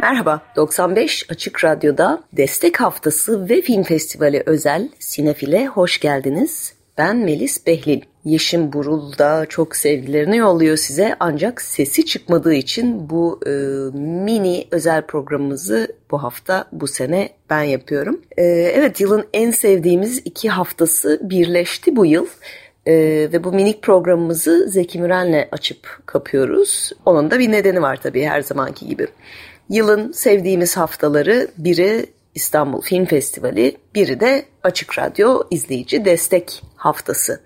Merhaba, 95 Açık Radyo'da Destek Haftası ve Film Festivali özel Sinefil'e hoş geldiniz. Ben Melis Behlil. Yeşim Burul da çok sevgilerini yolluyor size ancak sesi çıkmadığı için bu e, mini özel programımızı bu hafta bu sene ben yapıyorum. E, evet yılın en sevdiğimiz iki haftası birleşti bu yıl. Ee, ve bu minik programımızı Zeki Müren'le açıp kapıyoruz. Onun da bir nedeni var tabii her zamanki gibi. Yılın sevdiğimiz haftaları biri İstanbul Film Festivali, biri de Açık Radyo izleyici destek haftası.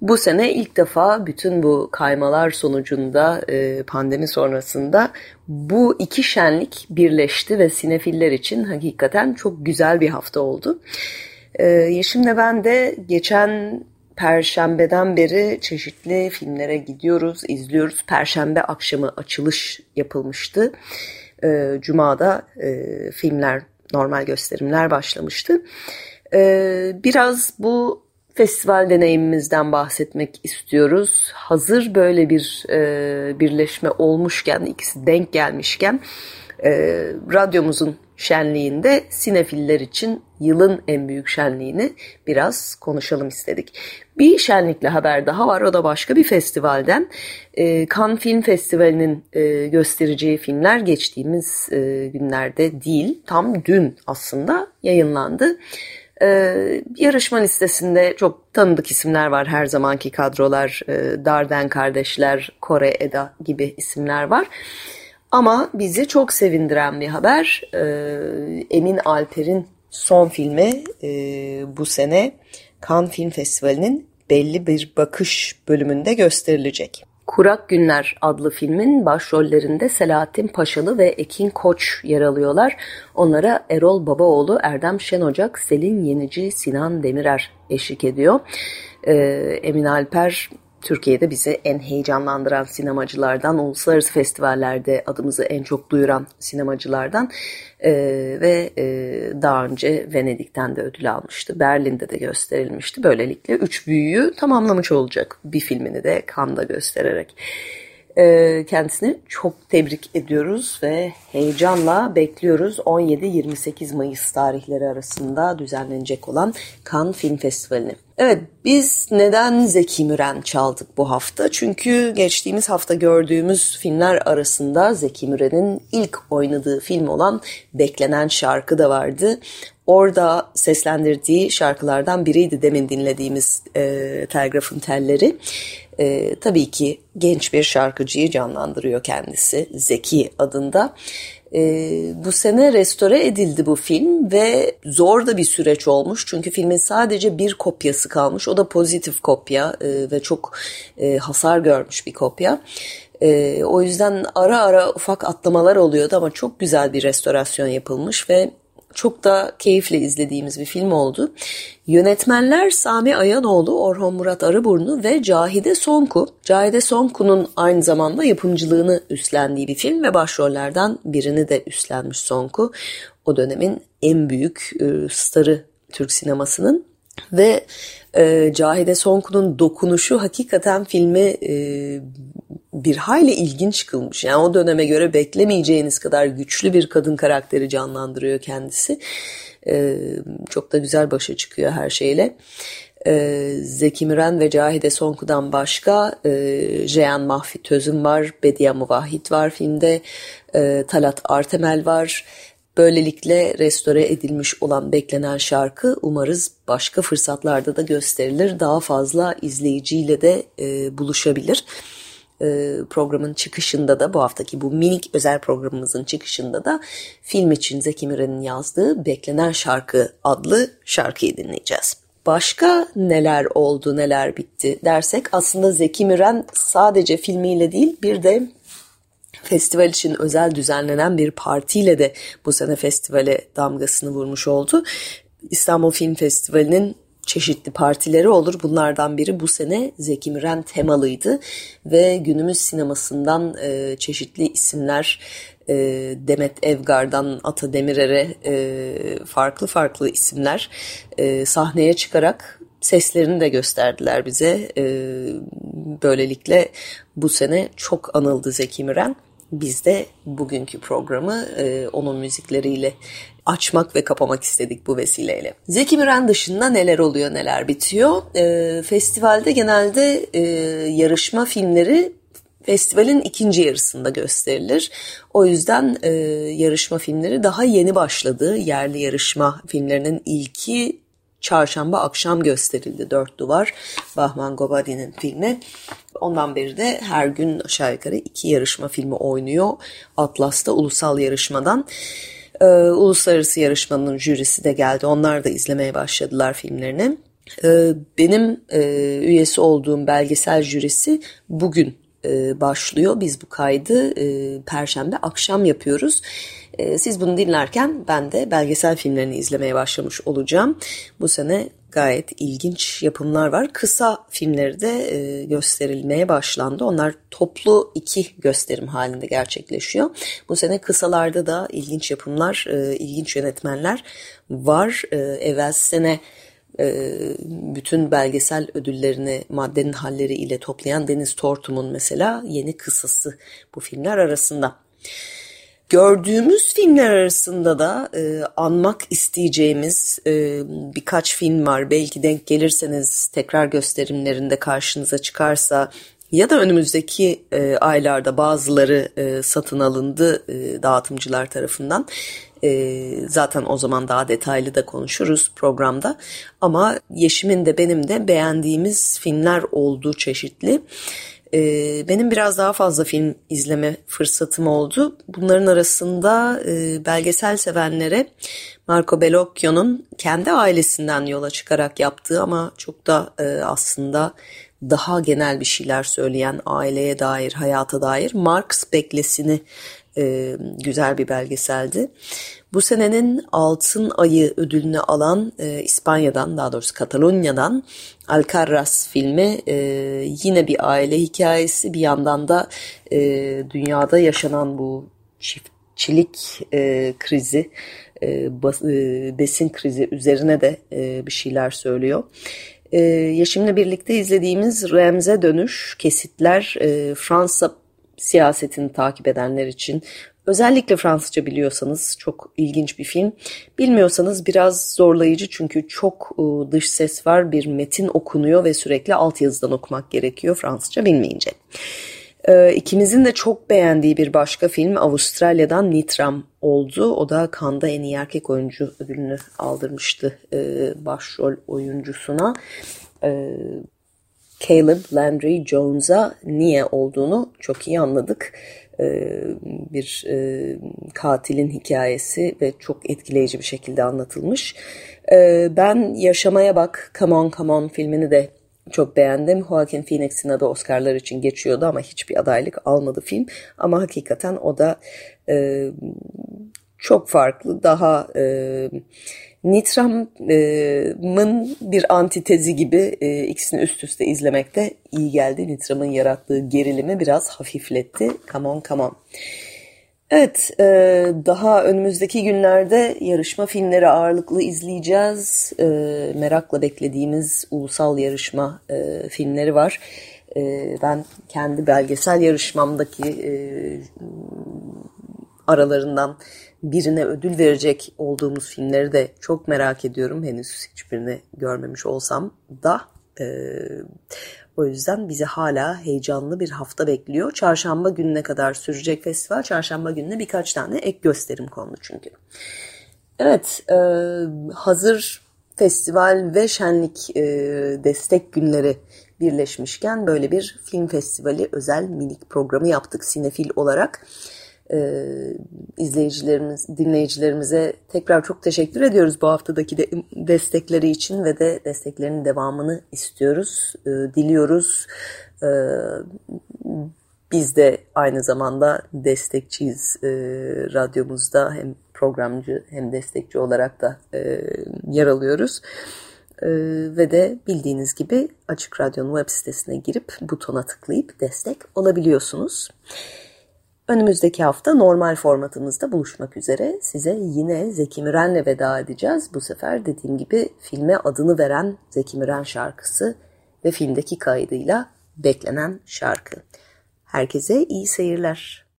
Bu sene ilk defa bütün bu kaymalar sonucunda e, pandemi sonrasında bu iki şenlik birleşti ve sinefiller için hakikaten çok güzel bir hafta oldu. E, Yeşim'le ben de geçen Perşembeden beri çeşitli filmlere gidiyoruz, izliyoruz. Perşembe akşamı açılış yapılmıştı e, Cuma'da e, filmler, normal gösterimler başlamıştı. E, biraz bu festival deneyimimizden bahsetmek istiyoruz. Hazır böyle bir e, birleşme olmuşken, ikisi denk gelmişken e, radyomuzun şenliğinde sinefiller için yılın en büyük şenliğini biraz konuşalım istedik. Bir şenlikle haber daha var o da başka bir festivalden. E, Cannes Film Festivali'nin e, göstereceği filmler geçtiğimiz e, günlerde değil tam dün aslında yayınlandı. Ee, yarışma listesinde çok tanıdık isimler var her zamanki kadrolar. Ee, Darden kardeşler, Kore Eda gibi isimler var. Ama bizi çok sevindiren bir haber. Ee, Emin Alper'in son filmi e, bu sene Cannes Film Festivali'nin belli bir bakış bölümünde gösterilecek. Kurak Günler adlı filmin başrollerinde Selahattin Paşalı ve Ekin Koç yer alıyorlar. Onlara Erol Babaoğlu, Erdem Şenocak, Selin Yenici, Sinan Demirer eşlik ediyor. Ee, Emin Alper Türkiye'de bizi en heyecanlandıran sinemacılardan, uluslararası festivallerde adımızı en çok duyuran sinemacılardan e, ve e, daha önce Venedik'ten de ödül almıştı. Berlin'de de gösterilmişti. Böylelikle üç büyüyü tamamlamış olacak bir filmini de Cannes'da göstererek. E, kendisini çok tebrik ediyoruz ve heyecanla bekliyoruz 17-28 Mayıs tarihleri arasında düzenlenecek olan Cannes Film Festivali'ni. Evet biz neden Zeki Müren çaldık bu hafta? Çünkü geçtiğimiz hafta gördüğümüz filmler arasında Zeki Müren'in ilk oynadığı film olan Beklenen Şarkı da vardı. Orada seslendirdiği şarkılardan biriydi demin dinlediğimiz e, Telgrafın Telleri. E, tabii ki genç bir şarkıcıyı canlandırıyor kendisi Zeki adında. E, bu sene restore edildi bu film ve zor da bir süreç olmuş. Çünkü filmin sadece bir kopyası kalmış. O da pozitif kopya e, ve çok e, hasar görmüş bir kopya. E, o yüzden ara ara ufak atlamalar oluyordu ama çok güzel bir restorasyon yapılmış ve çok da keyifle izlediğimiz bir film oldu. Yönetmenler Sami Ayanoğlu, Orhon Murat Arıburnu ve Cahide Sonku. Cahide Sonku'nun aynı zamanda yapımcılığını üstlendiği bir film ve başrollerden birini de üstlenmiş Sonku. O dönemin en büyük e, starı Türk sinemasının ve e, Cahide Sonku'nun dokunuşu hakikaten filmi e, bir hayli ilginç kılmış. Yani o döneme göre beklemeyeceğiniz kadar güçlü bir kadın karakteri canlandırıyor kendisi. Ee, çok da güzel başa çıkıyor her şeyle. Ee, Zeki Müren ve Cahide Sonku'dan başka e, Jeyan Mahfi Tözüm var, Bediye Muvahhid var filmde, e, Talat Artemel var. Böylelikle restore edilmiş olan beklenen şarkı umarız başka fırsatlarda da gösterilir. Daha fazla izleyiciyle de e, buluşabilir. E, programın çıkışında da bu haftaki bu minik özel programımızın çıkışında da film için Zeki Müren'in yazdığı Beklenen Şarkı adlı şarkıyı dinleyeceğiz. Başka neler oldu neler bitti dersek aslında Zeki Müren sadece filmiyle değil bir de festival için özel düzenlenen bir partiyle de bu sene festivale damgasını vurmuş oldu. İstanbul Film Festivali'nin çeşitli partileri olur. Bunlardan biri bu sene Zeki Müren temalıydı ve günümüz sinemasından e, çeşitli isimler e, Demet Evgar'dan Ata Demirer'e e, farklı farklı isimler e, sahneye çıkarak seslerini de gösterdiler bize. E, böylelikle bu sene çok anıldı Zeki Müren. Biz de bugünkü programı e, onun müzikleriyle açmak ve kapamak istedik bu vesileyle. Zeki Müren dışında neler oluyor neler bitiyor. E, festivalde genelde e, yarışma filmleri festivalin ikinci yarısında gösterilir. O yüzden e, yarışma filmleri daha yeni başladı. Yerli yarışma filmlerinin ilki çarşamba akşam gösterildi Dört Duvar Bahman Gobadi'nin filmi. Ondan beri de her gün aşağı yukarı iki yarışma filmi oynuyor Atlas'ta ulusal yarışmadan. Ee, uluslararası yarışmanın jürisi de geldi. Onlar da izlemeye başladılar filmlerini. Ee, benim e, üyesi olduğum belgesel jürisi bugün e, başlıyor. Biz bu kaydı e, perşembe akşam yapıyoruz. E, siz bunu dinlerken ben de belgesel filmlerini izlemeye başlamış olacağım. Bu sene gayet ilginç yapımlar var. Kısa filmleri de e, gösterilmeye başlandı. Onlar toplu iki gösterim halinde gerçekleşiyor. Bu sene kısalarda da ilginç yapımlar, e, ilginç yönetmenler var. E, evvel sene bütün belgesel ödüllerini maddenin halleri ile toplayan Deniz Tortum'un mesela yeni kısası bu filmler arasında. Gördüğümüz filmler arasında da e, anmak isteyeceğimiz e, birkaç film var. Belki denk gelirseniz tekrar gösterimlerinde karşınıza çıkarsa ya da önümüzdeki e, aylarda bazıları e, satın alındı e, dağıtımcılar tarafından. E, zaten o zaman daha detaylı da konuşuruz programda. Ama Yeşim'in de benim de beğendiğimiz filmler olduğu çeşitli. E, benim biraz daha fazla film izleme fırsatım oldu. Bunların arasında e, belgesel sevenlere Marco Bellocchio'nun kendi ailesinden yola çıkarak yaptığı ama çok da e, aslında daha genel bir şeyler söyleyen aileye dair, hayata dair Marx Beklesini e, güzel bir belgeseldi. Bu senenin Altın Ayı ödülünü alan e, İspanya'dan daha doğrusu Katalonya'dan Alcarraz filmi e, yine bir aile hikayesi bir yandan da e, dünyada yaşanan bu çiftçilik e, krizi e, bas, e, besin krizi üzerine de e, bir şeyler söylüyor. E, Yaşım'la birlikte izlediğimiz Remze Dönüş kesitler e, Fransa siyasetini takip edenler için özellikle Fransızca biliyorsanız çok ilginç bir film. Bilmiyorsanız biraz zorlayıcı çünkü çok e, dış ses var bir metin okunuyor ve sürekli altyazıdan okumak gerekiyor Fransızca bilmeyince. E, ikimizin de çok beğendiği bir başka film Avustralya'dan Nitram oldu. O da Cannes'da en iyi erkek oyuncu ödülünü aldırmıştı e, başrol oyuncusuna. Caleb Landry Jones'a niye olduğunu çok iyi anladık. Ee, bir e, katilin hikayesi ve çok etkileyici bir şekilde anlatılmış. Ee, ben Yaşamaya Bak, Come On Come On filmini de çok beğendim. Joaquin Phoenix'in adı Oscar'lar için geçiyordu ama hiçbir adaylık almadı film. Ama hakikaten o da e, çok farklı, daha e, Nitram'ın bir antitezi gibi e, ikisini üst üste izlemekte iyi geldi. Nitram'ın yarattığı gerilimi biraz hafifletti. Come on, come on. Evet, e, daha önümüzdeki günlerde yarışma filmleri ağırlıklı izleyeceğiz. E, merakla beklediğimiz ulusal yarışma filmleri var. Ben kendi belgesel yarışmamdaki aralarından birine ödül verecek olduğumuz filmleri de çok merak ediyorum. Henüz hiçbirini görmemiş olsam da. E, o yüzden bizi hala heyecanlı bir hafta bekliyor. Çarşamba gününe kadar sürecek festival. Çarşamba gününe birkaç tane ek gösterim konulu çünkü. Evet, e, hazır festival ve şenlik e, destek günleri birleşmişken böyle bir film festivali özel minik programı yaptık sinefil olarak e, izleyicilerimiz, dinleyicilerimize tekrar çok teşekkür ediyoruz bu haftadaki de, destekleri için ve de desteklerinin devamını istiyoruz, e, diliyoruz. E, biz de aynı zamanda destekçiyiz e, radyomuzda hem programcı hem destekçi olarak da e, yer alıyoruz. E, ve de bildiğiniz gibi Açık Radyo'nun web sitesine girip butona tıklayıp destek olabiliyorsunuz. Önümüzdeki hafta normal formatımızda buluşmak üzere size yine Zeki Müren'le veda edeceğiz. Bu sefer dediğim gibi filme adını veren Zeki Müren şarkısı ve filmdeki kaydıyla beklenen şarkı. Herkese iyi seyirler.